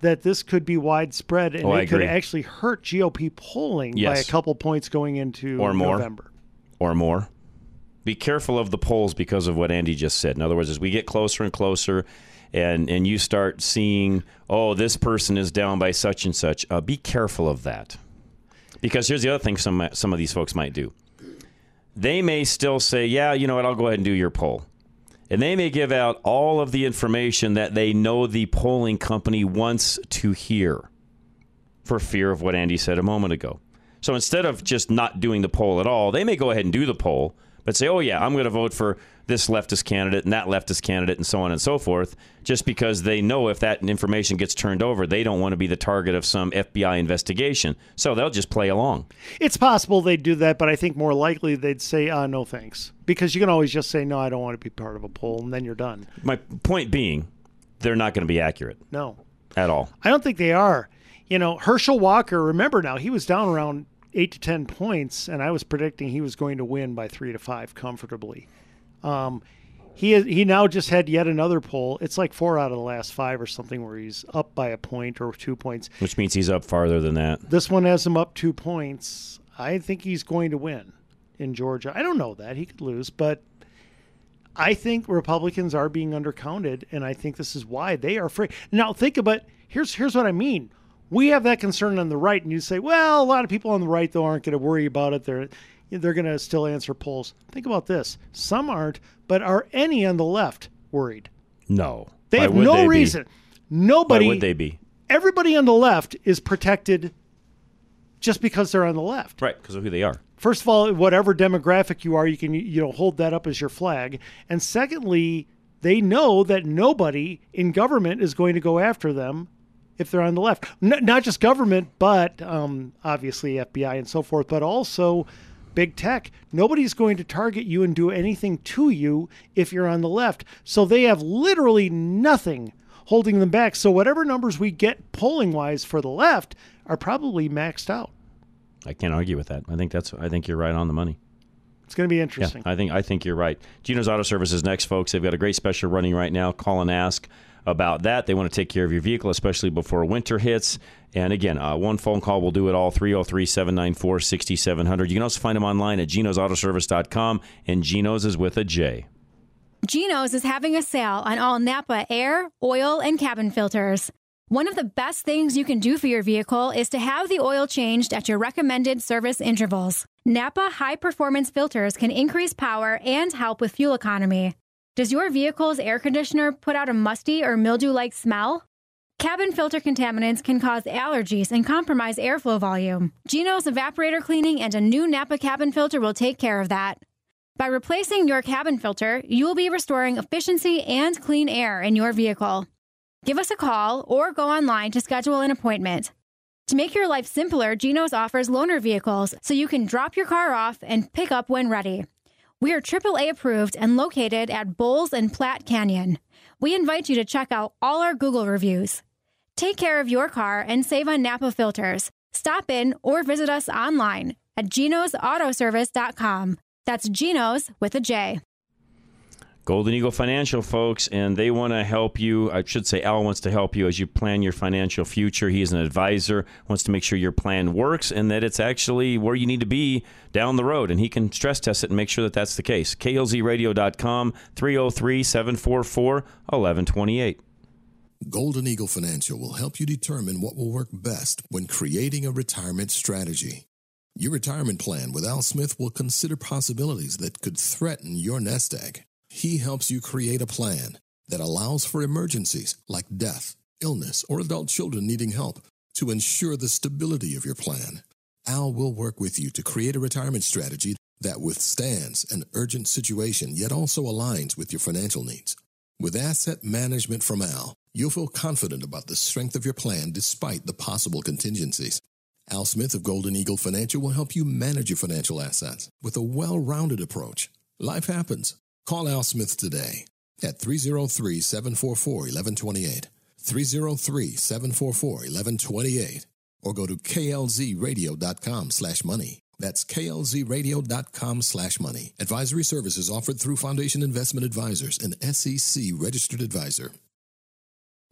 that this could be widespread and Oh, it could actually hurt GOP polling by a couple points going into Or more. November or more. Be careful of the polls because of what Andy just said. In other words, as we get closer and closer, and and you start seeing, oh, this person is down by such and such. Uh, be careful of that, because here's the other thing some some of these folks might do. They may still say, yeah, you know what, I'll go ahead and do your poll. And they may give out all of the information that they know the polling company wants to hear for fear of what Andy said a moment ago. So instead of just not doing the poll at all, they may go ahead and do the poll, but say, oh, yeah, I'm going to vote for this leftist candidate and that leftist candidate and so on and so forth, just because they know if that information gets turned over, they don't want to be the target of some FBI investigation. So they'll just play along. It's possible they'd do that, but I think more likely they'd say, uh, no thanks. Because you can always just say, no, I don't want to be part of a poll, and then you're done. My point being, they're not going to be accurate No. at all. I don't think they are. You know, Herschel Walker, remember now, he was down around eight to 10 points, and I was predicting he was going to win by three to five comfortably. Um, he is, he now just had yet another poll. It's like four out of the last five or something where he's up by a point or two points. Which means he's up farther than that. This one has him up two points. I think he's going to win in Georgia. I don't know that. He could lose, but I think Republicans are being undercounted, and I think this is why they are afraid. Now, think about here's here's what I mean. We have that concern on the right, and you say, well, a lot of people on the right though aren't going to worry about it. They're they're going to still answer polls. Think about this: some aren't, but are any on the left worried? No. They Why have no they be? reason. Nobody. Why would they be? Everybody on the left is protected just because they're on the left. Right, because of who they are. First of all, whatever demographic you are, you can you know hold that up as your flag. And secondly, they know that nobody in government is going to go after them if they're on the left. N- not just government, but um, obviously FBI and so forth, but also big tech. Nobody's going to target you and do anything to you if you're on the left. So they have literally nothing holding them back. So whatever numbers we get polling wise for the left are probably maxed out. I can't argue with that. I think that's. I think you're right on the money. It's going to be interesting. Yeah, I think I think you're right. Gino's Auto Service is next, folks. They've got a great special running right now. Call and ask. About that. They want to take care of your vehicle, especially before winter hits. And again, uh, one phone call will do it all 303 794 6700. You can also find them online at genosautoservice.com, and Genos is with a J. Geno's is having a sale on all Napa air, oil, and cabin filters. One of the best things you can do for your vehicle is to have the oil changed at your recommended service intervals. Napa high performance filters can increase power and help with fuel economy. Does your vehicle's air conditioner put out a musty or mildew like smell? Cabin filter contaminants can cause allergies and compromise airflow volume. Geno's evaporator cleaning and a new Napa cabin filter will take care of that. By replacing your cabin filter, you will be restoring efficiency and clean air in your vehicle. Give us a call or go online to schedule an appointment. To make your life simpler, Geno's offers loaner vehicles so you can drop your car off and pick up when ready. We are AAA approved and located at Bowles and Platte Canyon. We invite you to check out all our Google reviews. Take care of your car and save on Napa filters. Stop in or visit us online at genosautoservice.com. That's Genos with a J. Golden Eagle Financial, folks, and they want to help you. I should say, Al wants to help you as you plan your financial future. He's an advisor, wants to make sure your plan works and that it's actually where you need to be down the road. And he can stress test it and make sure that that's the case. KLZradio.com, 303 744 1128. Golden Eagle Financial will help you determine what will work best when creating a retirement strategy. Your retirement plan with Al Smith will consider possibilities that could threaten your nest egg. He helps you create a plan that allows for emergencies like death, illness, or adult children needing help to ensure the stability of your plan. Al will work with you to create a retirement strategy that withstands an urgent situation yet also aligns with your financial needs. With asset management from Al, you'll feel confident about the strength of your plan despite the possible contingencies. Al Smith of Golden Eagle Financial will help you manage your financial assets with a well rounded approach. Life happens. Call Al Smith today at 303 744 1128. 303 744 1128. Or go to klzradio.com slash money. That's klzradio.com slash money. Advisory services offered through Foundation Investment Advisors, an SEC registered advisor.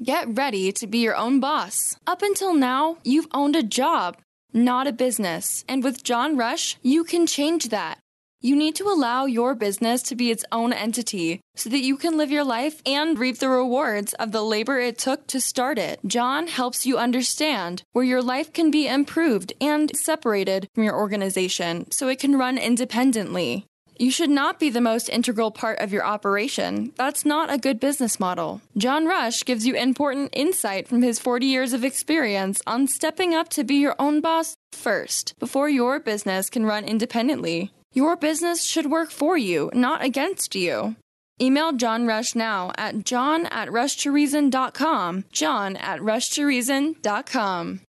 Get ready to be your own boss. Up until now, you've owned a job, not a business. And with John Rush, you can change that. You need to allow your business to be its own entity so that you can live your life and reap the rewards of the labor it took to start it. John helps you understand where your life can be improved and separated from your organization so it can run independently. You should not be the most integral part of your operation. That's not a good business model. John Rush gives you important insight from his 40 years of experience on stepping up to be your own boss first before your business can run independently. Your business should work for you, not against you. Email John Rush now at john at rushtoreason.com. John at rushtoreason.com.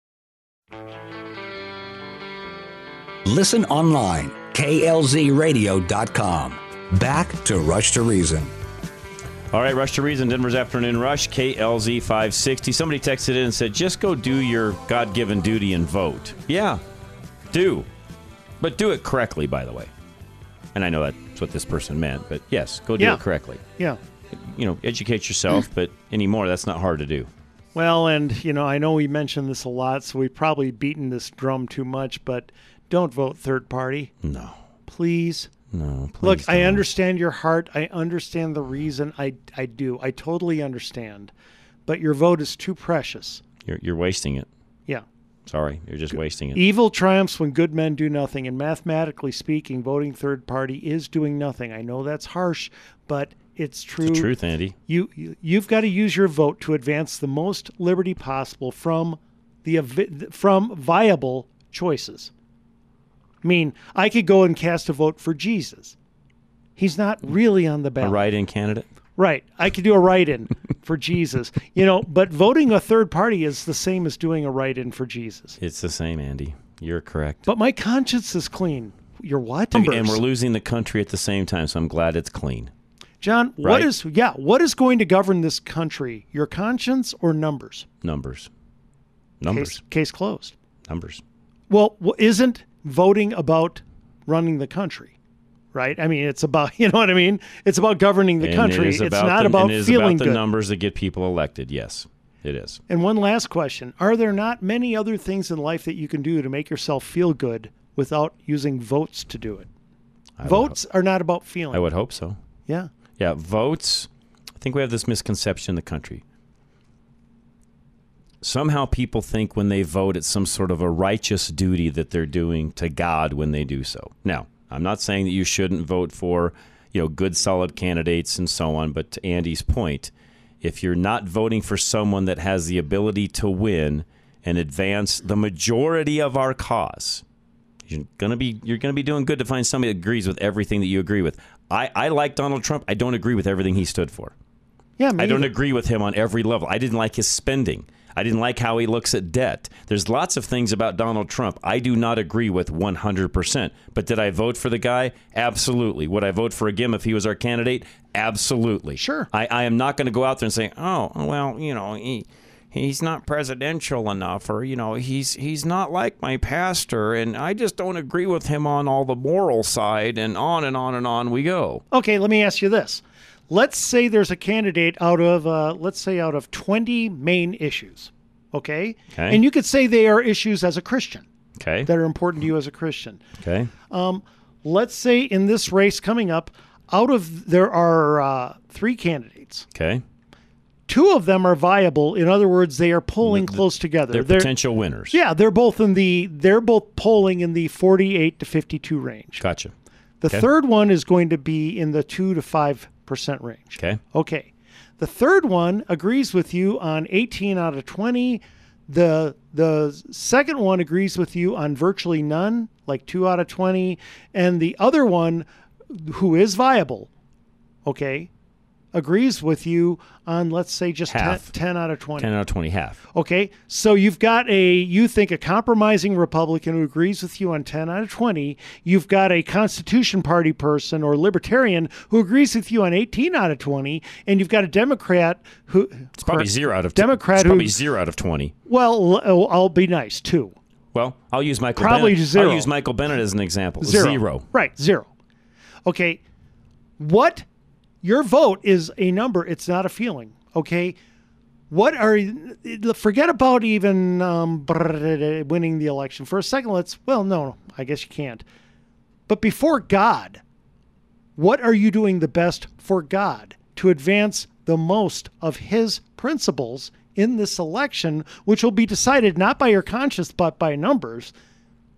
Listen online, klzradio.com. Back to Rush to Reason. All right, Rush to Reason, Denver's Afternoon Rush, KLZ 560. Somebody texted in and said, just go do your God given duty and vote. Yeah, do. But do it correctly, by the way. And I know that's what this person meant, but yes, go do Yeah. it correctly. Yeah. You know, educate yourself, but anymore, that's not hard to do. Well, and you know, I know we mentioned this a lot, so we've probably beaten this drum too much, but don't vote third party. No. Please. No, Look, please I don't. understand your heart. I understand the reason. I I do. I totally understand. But your vote is too precious. You're, you're wasting it. Sorry, you're just wasting it. Evil triumphs when good men do nothing, and mathematically speaking, voting third party is doing nothing. I know that's harsh, but it's true. the truth, Andy. You, you you've got to use your vote to advance the most liberty possible from the from viable choices. I mean, I could go and cast a vote for Jesus. He's not mm. really on the ballot. A write-in candidate. Right. I could do a write in for Jesus. You know, but voting a third party is the same as doing a write in for Jesus. It's the same, Andy. You're correct. But my conscience is clean. You're what? And, Numbers. and we're losing the country at the same time, so I'm glad it's clean. John, what Right. is yeah, what is going to govern this country? Your conscience or numbers? Numbers. Numbers. Case, case closed. Numbers. Well, isn't voting about running the country, right? I mean, it's about you know what I mean. It's about governing the And country. It it's not the, about it is feeling about the good. numbers that get people elected. Yes, it is. And one last question: Are there not many other things in life that you can do to make yourself feel good without using votes to do it? Votes are not about feeling. I would hope so. Yeah. Yeah, votes. I think we have this misconception in the country. Somehow people think when they vote, it's some sort of a righteous duty that they're doing to God when they do so. Now, I'm not saying that you shouldn't vote for, you know, good, solid candidates and so on. But to Andy's point, if you're not voting for someone that has the ability to win and advance the majority of our cause, you're gonna be you're gonna be doing good to find somebody that agrees with everything that you agree with. I, I like Donald Trump. I don't agree with everything he stood for. Yeah, me I don't either. agree with him on every level. I didn't like his spending. I didn't like how he looks at debt. There's lots of things about Donald Trump I do not agree with 100%. But did I vote for the guy? Absolutely. Would I vote for him if he was our candidate? Absolutely. Sure. I, I am not going to go out there and say, oh, well, you know, he, he's not presidential enough or you know he's he's not like my pastor and I just don't agree with him on all the moral side and on and on and on we go. Okay, let me ask you this. Let's say there's a candidate out of, uh, let's say, out of 20 main issues. Okay? Okay. And you could say they are issues as a Christian Okay. that are important to you as a Christian. Okay. Um, let's say in this race coming up, out of there are uh, three candidates. Okay. Two of them are viable. In other words, they are polling close together. They're, potential winners. Yeah, they're both in the they're both polling in the 48 to 52 range. Gotcha. The Okay. third one is going to be in the 2 to 5% range. Okay. Okay. The third one agrees with you on 18 out of 20. The the second one agrees with you on virtually none, like 2 out of 20, and the other one who is viable, okay, agrees with you on let's say just 10, Half. 10 out of 20. 10 out of 20 half. Okay, so you've got a you think a compromising Republican who agrees with you on ten out of twenty. You've got a Constitution Party person or libertarian who agrees with you on eighteen out of twenty, and you've got a Democrat who It's probably zero out of Democrat It's probably who zero out of 20. well I'll oh, I'll be nice too. Well, I'll use Michael Probably Bennet. zero. I'll use Michael Bennet as an example. Zero. Right, zero. Okay. What your vote is a number, it's not a feeling. Okay. What are forget about even um, winning the election for a second? Let's well, no, I guess you can't. But before God, what are you doing the best for God to advance the most of His principles in this election, which will be decided not by your conscience but by numbers?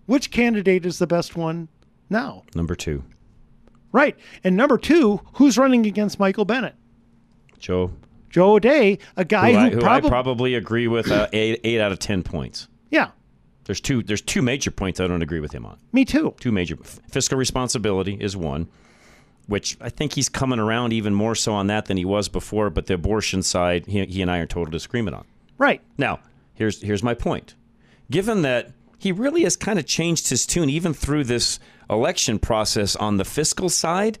Which candidate is the best one now? Number two, Right. And number two, who's running against Michael Bennet? Joe. Joe O'Dea, a guy who, who, I, who probably I probably agree with uh, eight, eight out of 10 points. yeah, There's two. There's two major points I don't agree with him on. me too. Two major fiscal responsibility is one, which I think he's coming around even more so on that than he was before. But the abortion side, he, he and I are in total disagreement on. Right. Now, here's here's my point. Given that he really has kind of changed his tune even through this election process on the fiscal side,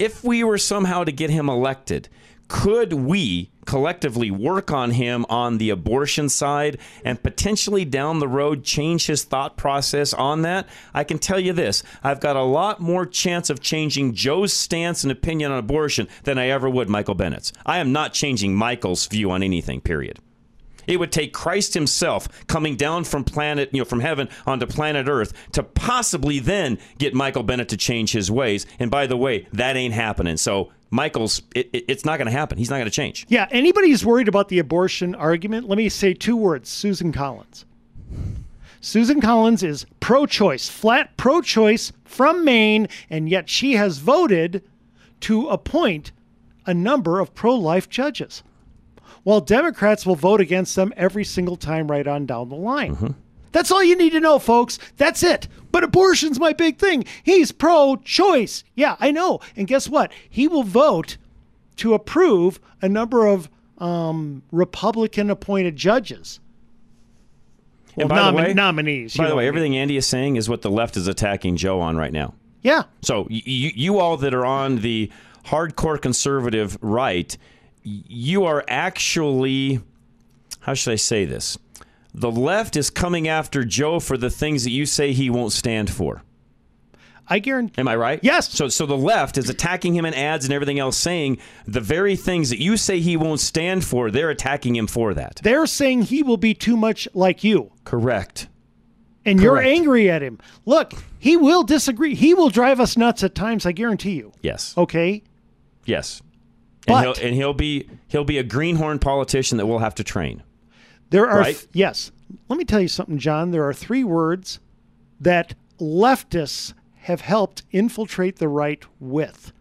if we were somehow to get him elected, could we collectively work on him on the abortion side and potentially down the road change his thought process on that? I can tell you this I've got a lot more chance of changing Joe's stance and opinion on abortion than I ever would Michael Bennet's. I am not changing Michael's view on anything, period. It would take Christ himself coming down from planet, you know, from heaven onto planet Earth to possibly then get Michael Bennet to change his ways. And by the way, that ain't happening. So Michael's, it, it- it's not going to happen. He's not going to change. Yeah, anybody who's worried about the abortion argument, let me say two words Susan Collins. Susan Collins is pro choice, flat pro choice from Maine, and yet she has voted to appoint a number of pro life judges. While Democrats will vote against them every single time right on down the line. That's all you need to know, folks. That's it. But abortion's my big thing. He's pro choice. Yeah, I know. And guess what? He will vote to approve a number of um, Republican appointed judges. And by the way, nominees. By the way, what I mean. everything Andy is saying is what the left is attacking Joe on right now. Yeah. So y- you, you all that are on the hardcore conservative right, you are actually, how should I say this? The left is coming after Joe for the things that you say he won't stand for. I guarantee. Am I right? Yes. So so the left is attacking him in ads and everything else, saying the very things that you say he won't stand for. They're attacking him for that. They're saying he will be too much like you. Correct. And you're angry at him. Look, he will disagree. He will drive us nuts at times, I guarantee you. Yes. Okay? Yes. And he'll and he'll be he'll be a greenhorn politician that we'll have to train. There are Right? yes. Let me tell you something, John. There are three words that leftists have helped infiltrate the right with.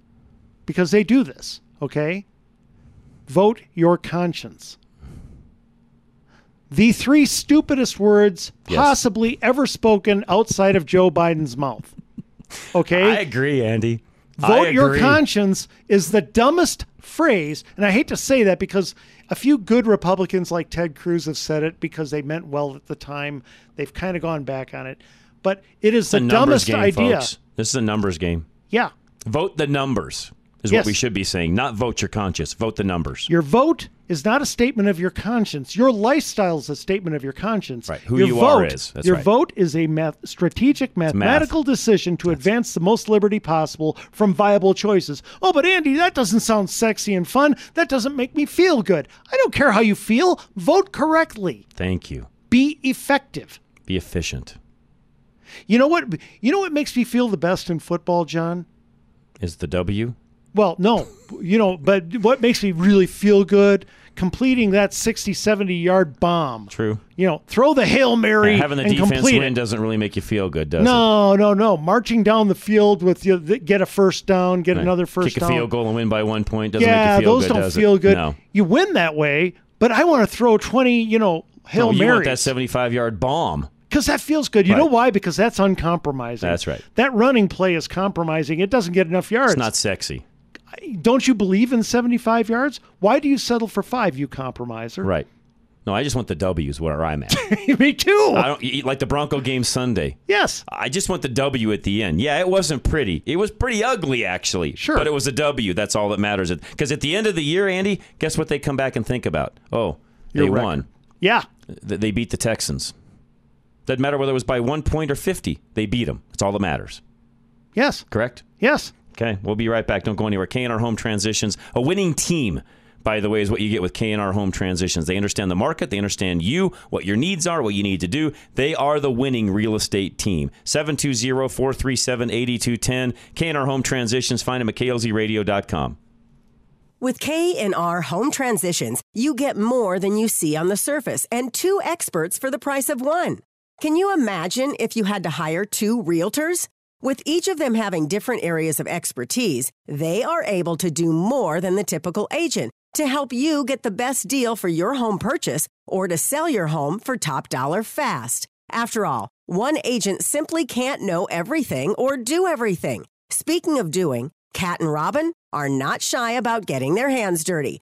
Because they do this, okay? Vote your conscience. The three stupidest words Yes. possibly ever spoken outside of Joe Biden's mouth. Okay? I agree, Andy. Vote your conscience is the dumbest phrase. And I hate to say that because a few good Republicans like Ted Cruz have said it because they meant well at the time. They've kind of gone back on it. But it is the dumbest game, idea. folks. This is a numbers game. Yeah. Vote the numbers is Yes. what we should be saying. Not vote your conscience. Vote the numbers. Your vote is not a statement of your conscience. Your lifestyle is a statement of your conscience. Right. Who your you vote, are is. That's your right. vote is a math, strategic mathematical decision to advance the most liberty possible from viable choices. Oh, but Andy, that doesn't sound sexy and fun. That doesn't make me feel good. I don't care how you feel. Vote correctly. Thank you. Be effective. Be efficient. You know what? You know what makes me feel the best in football, John? Is the W? Well, no, you know, but what makes me really feel good? Completing that 60, 70 yard bomb. True. You know, throw the Hail Mary Yeah, having the and defense win it. doesn't really make you feel good, does it? No, no, no. Marching down the field with you, th- get a first down, get Right. another first Kick a down. field goal and win by one point doesn't yeah, make you feel those good, those don't feel it? good. No. You win that way, but I want to throw 20, you know, Hail no, you want that 75 yard bomb. Because that feels good. You know why? Because that's uncompromising. That's right. That running play is compromising. It doesn't get enough yards. It's not sexy. Don't you believe in 75 yards? Why do you settle for five, you compromiser? Right. No, I just want the W's where I'm at. Me too. I don't like the Bronco game Sunday. Yes. I just want the W at the end. Yeah, it wasn't pretty. It was pretty ugly, actually. Sure. But it was a W. That's all that matters. Because at the end of the year, Andy, guess what they come back and think about? Oh, they Your record. won. Yeah. They beat the Texans. Doesn't matter whether it was by one point or 50. They beat them. That's all that matters. Yes. Correct? Yes. Okay, we'll be right back. Don't go anywhere. K&R Home Transitions, a winning team, by the way, is what you get with K&R Home Transitions. They understand the market, they understand you, what your needs are, what you need to do. They are the winning real estate team. 720-437-8210. K&R Home Transitions, find them at klzradio.com. With K&R Home Transitions, you get more than you see on the surface and two experts for the price of one. Can you imagine if you had to hire two realtors? With each of them having different areas of expertise, they are able to do more than the typical agent to help you get the best deal for your home purchase or to sell your home for top dollar fast. After all, one agent simply can't know everything or do everything. Speaking of doing, Cat and Robin are not shy about getting their hands dirty.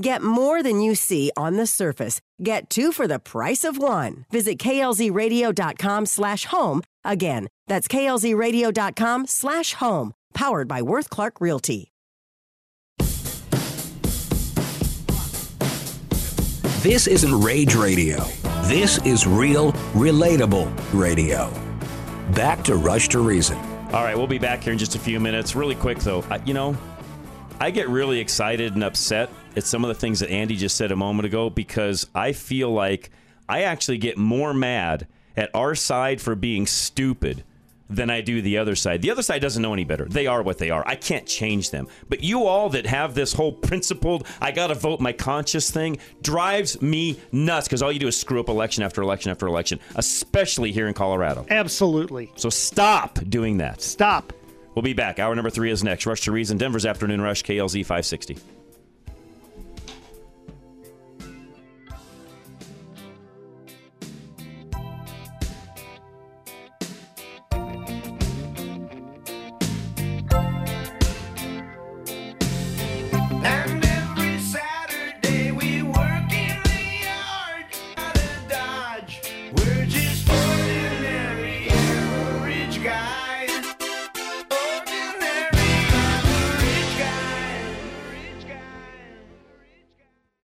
Get more than you see on the surface. Get two for the price of one. Visit klzradio.com slash home. Again, that's klzradio.com slash home. Powered by Worth Clark Realty. This isn't rage radio. This is real, relatable radio. Back to Rush to Reason. All right, we'll be back here in just a few minutes. Really quick, though, I, you know, I get really excited and upset at some of the things that Andy just said a moment ago because I feel like I actually get more mad at our side for being stupid than I do the other side. The other side doesn't know any better. They are what they are. I can't change them. But you all that have this whole principled, I got to vote my conscious thing drives me nuts because all you do is screw up election after election after election, especially here in Colorado. Absolutely. So stop doing that. Stop. We'll be back. Hour number three is next. Rush to Reason, Denver's Afternoon Rush, KLZ 560.